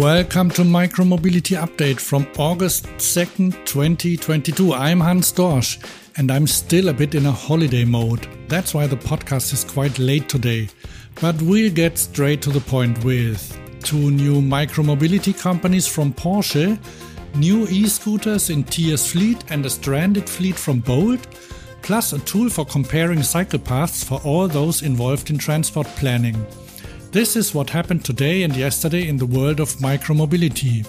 Welcome to Micromobility Update from August 2nd, 2022. I'm Hans Dorsch and I'm still a bit in a holiday mode. That's why the podcast is quite late today. But we'll get straight to the point with two new micromobility companies from Porsche, new e scooters in Tiers fleet, and a stranded fleet from Bolt, plus a tool for comparing cycle paths for all those involved in transport planning. This is what happened today and yesterday in the world of micromobility.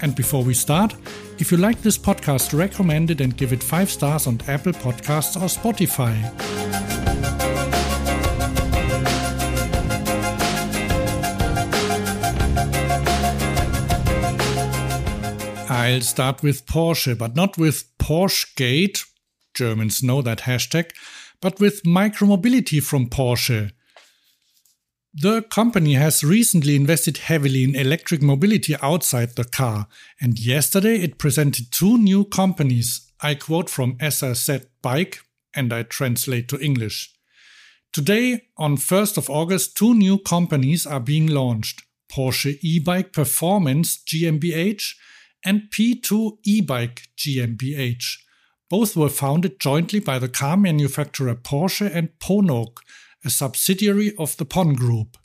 And before we start, if you like this podcast, recommend it and give it 5 stars on Apple Podcasts or Spotify. I'll start with Porsche, but not with Porsche Gate, Germans know that hashtag, but with micromobility from Porsche. The company has recently invested heavily in electric mobility outside the car, and yesterday it presented two new companies. I quote from SAZ Bike and I translate to English. Today, on 1st of August, two new companies are being launched Porsche e bike Performance GmbH and P2 e bike GmbH. Both were founded jointly by the car manufacturer Porsche and Ponok a subsidiary of the PON Group.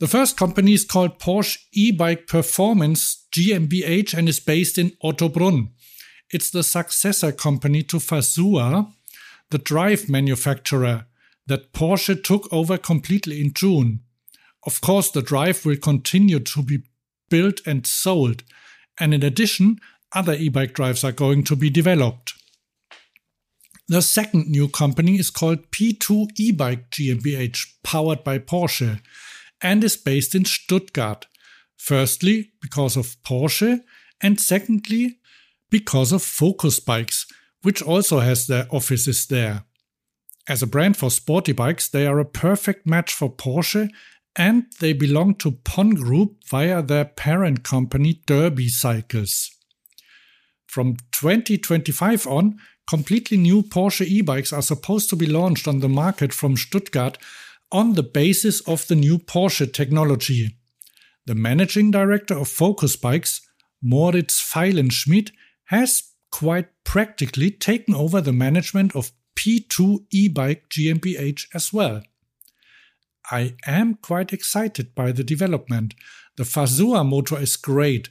The first company is called Porsche e-bike Performance GmbH and is based in Ottobrunn. It's the successor company to Fazua, the drive manufacturer that Porsche took over completely in June. Of course, the drive will continue to be built and sold, and in addition, other e bike drives are going to be developed. The second new company is called P2 E-Bike GmbH, powered by Porsche, and is based in Stuttgart. Firstly, because of Porsche, and secondly, because of Focus Bikes, which also has their offices there. As a brand for sporty bikes, they are a perfect match for Porsche and they belong to PON Group via their parent company Derby Cycles. From 2025 on, completely new Porsche e bikes are supposed to be launched on the market from Stuttgart on the basis of the new Porsche technology. The managing director of Focus Bikes, Moritz Feilenschmidt, has quite practically taken over the management of P2 e bike GmbH as well. I am quite excited by the development. The Fazua motor is great,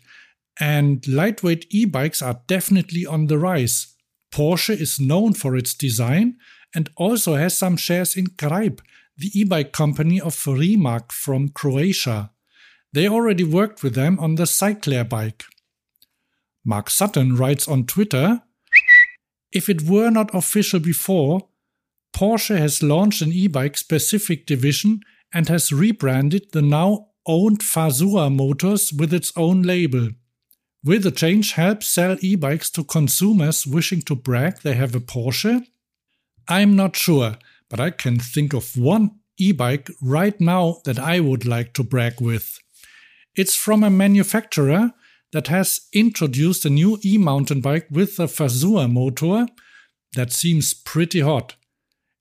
and lightweight e bikes are definitely on the rise. Porsche is known for its design and also has some shares in Greyp, the e-bike company of Rimac from Croatia. They already worked with them on the Cyclaer bike. Mark Sutton writes on Twitter, If it were not official before, Porsche has launched an e-bike specific division and has rebranded the now owned Fazua motors with its own label. Will the change help sell e bikes to consumers wishing to brag they have a Porsche? I'm not sure, but I can think of one e bike right now that I would like to brag with. It's from a manufacturer that has introduced a new e mountain bike with a Fazua motor that seems pretty hot.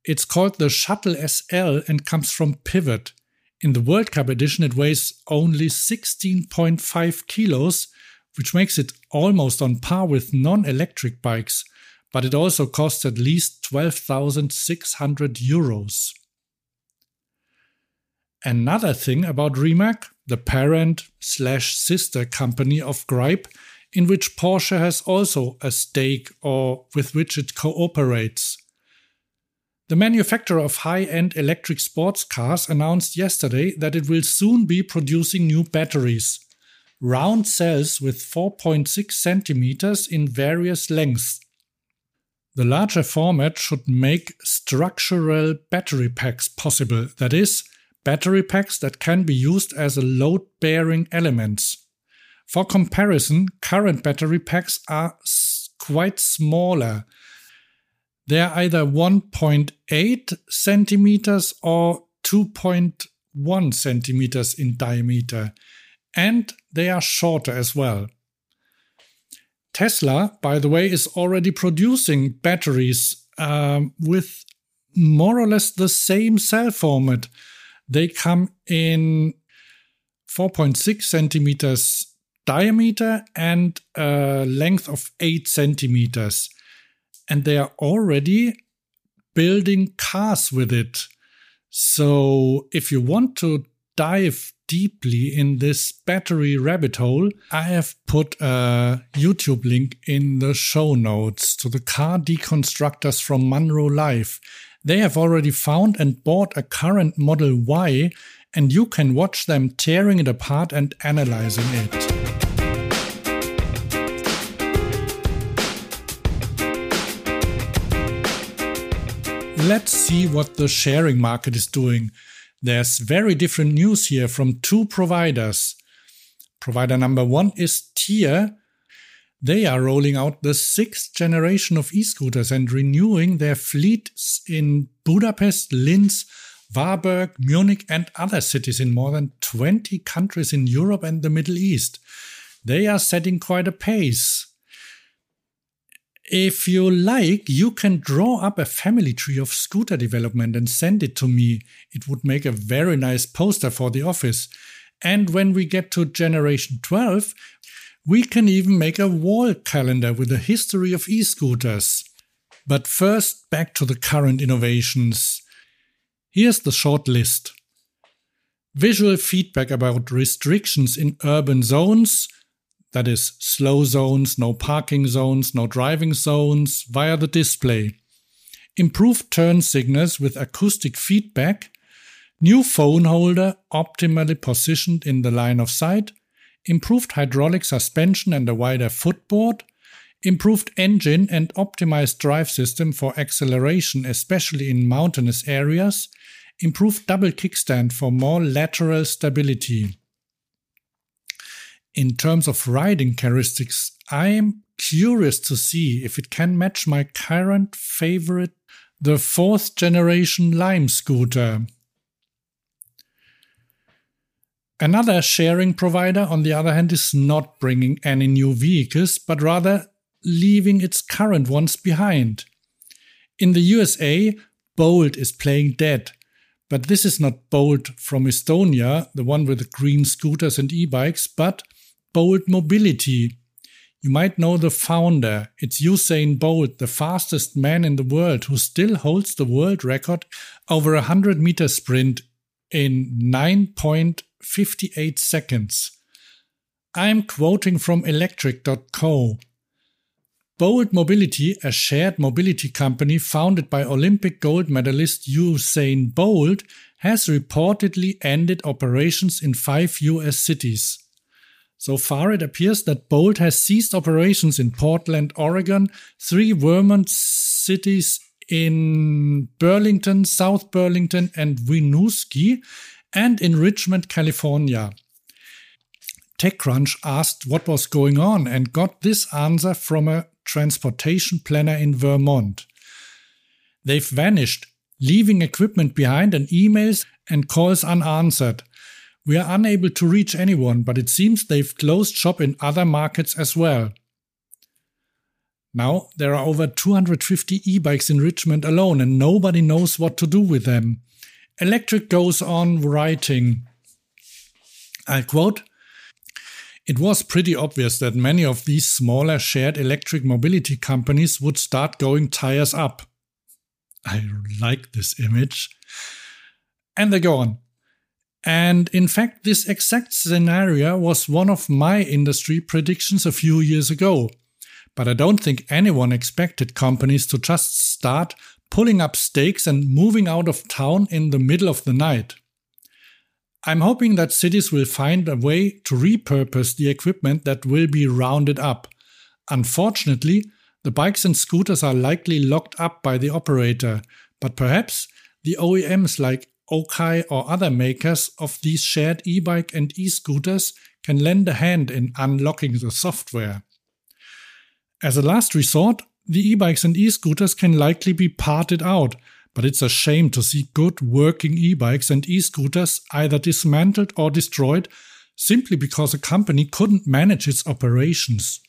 It's called the Shuttle SL and comes from Pivot. In the World Cup edition, it weighs only 16.5 kilos which makes it almost on par with non electric bikes, but it also costs at least 12,600 euros. Another thing about Rimac, the parent slash sister company of Greyp, in which Porsche has also a stake or with which it cooperates. The manufacturer of high end electric sports cars announced yesterday that it will soon be producing new batteries round cells with 4.6 centimeters in various lengths. The larger format should make structural battery packs possible, that is, battery packs that can be used as a load bearing elements. For comparison, current battery packs are quite smaller. They are either 1.8 centimeters or 2.1 centimeters in diameter and they are shorter as well. Tesla, by the way, is already producing batteries um, with more or less the same cell format. They come in 4.6 centimeters diameter and a length of 8 centimeters. And they are already building cars with it. So if you want to dive deeply in this battery rabbit hole, I have put a YouTube link in the show notes to the car deconstructors from Munro Live. They have already found and bought a current Model Y, and you can watch them tearing it apart and analyzing it. Let's see what the sharing market is doing. There's very different news here from two providers. Provider number one is Tier. They are rolling out the sixth generation of e scooters and renewing their fleets in Budapest, Linz, Warburg, Munich, and other cities in more than 20 countries in Europe and the Middle East. They are setting quite a pace. If you like, you can draw up a family tree of scooter development and send it to me. It would make a very nice poster for the office. And when we get to generation 12, we can even make a wall calendar with a history of e scooters. But first, back to the current innovations. Here's the short list visual feedback about restrictions in urban zones, that is, slow zones, no parking zones, no driving zones, via the display. Improved turn signals with acoustic feedback. New phone holder optimally positioned in the line of sight. Improved hydraulic suspension and a wider footboard. Improved engine and optimized drive system for acceleration, especially in mountainous areas. Improved double kickstand for more lateral stability in terms of riding characteristics, I'm curious to see if it can match my current favorite, the fourth generation Lime scooter. Another sharing provider, on the other hand, is not bringing any new vehicles, but rather leaving its current ones behind. In the USA, Bolt is playing dead, but this is not Bolt from Estonia, the one with the green scooters and e bikes, but Bolt Mobility. You might know the founder. It's Usain Bolt, the fastest man in the world, who still holds the world record over a 100 meter sprint in 9.58 seconds. I'm quoting from electrek.co. Bolt Mobility, a shared mobility company founded by Olympic gold medalist Usain Bolt, has reportedly ended operations in five US cities. So far, it appears that Bolt has ceased operations in Portland, Oregon, three Vermont cities in Burlington, South Burlington, and Winooski, and in Richmond, California. TechCrunch asked what was going on and got this answer from a transportation planner in Vermont. They've vanished, leaving equipment behind and emails and calls unanswered. We are unable to reach anyone, but it seems they've closed shop in other markets as well. Now, there are over 250 e bikes in Richmond alone, and nobody knows what to do with them. Electrek goes on writing. I quote It was pretty obvious that many of these smaller shared electric mobility companies would start going tires up. I like this image. And they go on. And in fact, this exact scenario was one of my industry predictions a few years ago. But I don't think anyone expected companies to just start pulling up stakes and moving out of town in the middle of the night. I'm hoping that cities will find a way to repurpose the equipment that will be rounded up. Unfortunately, the bikes and scooters are likely locked up by the operator, but perhaps the OEMs like Okai or other makers of these shared e-bike and e-scooters can lend a hand in unlocking the software. As a last resort, the e-bikes and e-scooters can likely be parted out, but it's a shame to see good working e-bikes and e-scooters either dismantled or destroyed simply because a company couldn't manage its operations.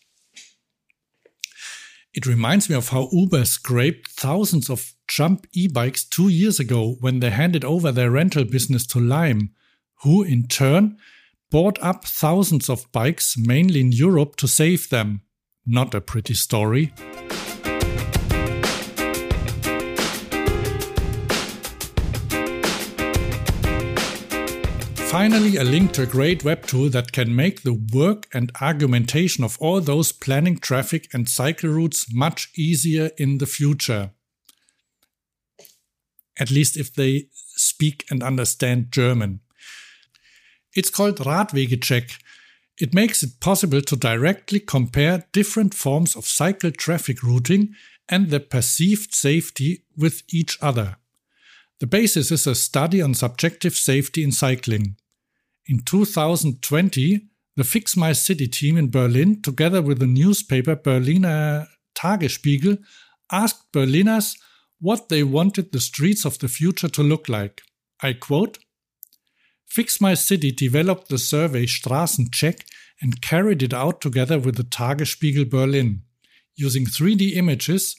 It reminds me of how Uber scraped thousands of Jump e bikes two years ago when they handed over their rental business to Lime, who in turn bought up thousands of bikes, mainly in Europe, to save them. Not a pretty story. Finally, a link to a great web tool that can make the work and argumentation of all those planning traffic and cycle routes much easier in the future. At least if they speak and understand German. It's called Radwegecheck. It makes it possible to directly compare different forms of cycle traffic routing and their perceived safety with each other. The basis is a study on subjective safety in cycling. In 2020, the Fix My City team in Berlin, together with the newspaper Berliner Tagesspiegel, asked Berliners what they wanted the streets of the future to look like. I quote Fix My City developed the survey Straßencheck and carried it out together with the Tagesspiegel Berlin. Using 3D images,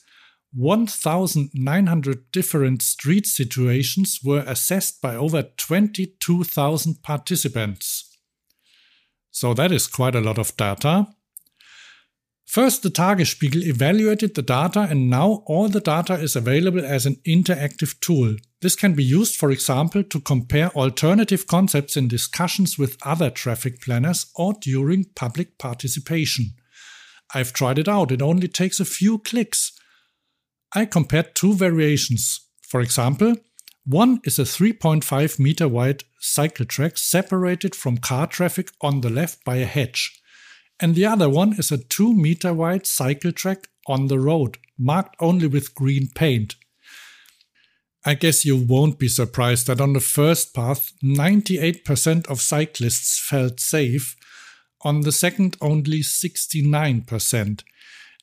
1,900 different street situations were assessed by over 22,000 participants. So that is quite a lot of data. First, the Tagesspiegel evaluated the data, and now all the data is available as an interactive tool. This can be used, for example, to compare alternative concepts in discussions with other traffic planners or during public participation. I've tried it out, it only takes a few clicks. I compared two variations. For example, one is a 3.5 meter wide cycle track separated from car traffic on the left by a hedge. And the other one is a 2 meter wide cycle track on the road, marked only with green paint. I guess you won't be surprised that on the first path, 98% of cyclists felt safe, on the second, only 69%.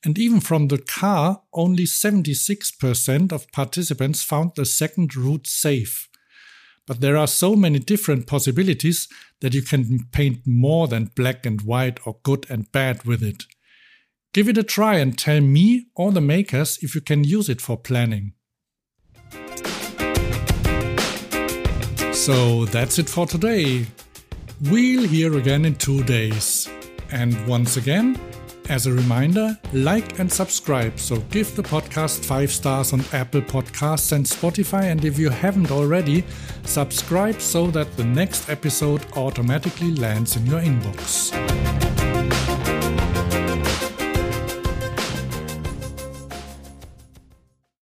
And even from the car, only 76% of participants found the second route safe. But there are so many different possibilities that you can paint more than black and white or good and bad with it. Give it a try and tell me or the makers if you can use it for planning. So that's it for today. We'll hear again in two days. And once again, as a reminder, like and subscribe. So give the podcast five stars on Apple Podcasts and Spotify. And if you haven't already, subscribe so that the next episode automatically lands in your inbox.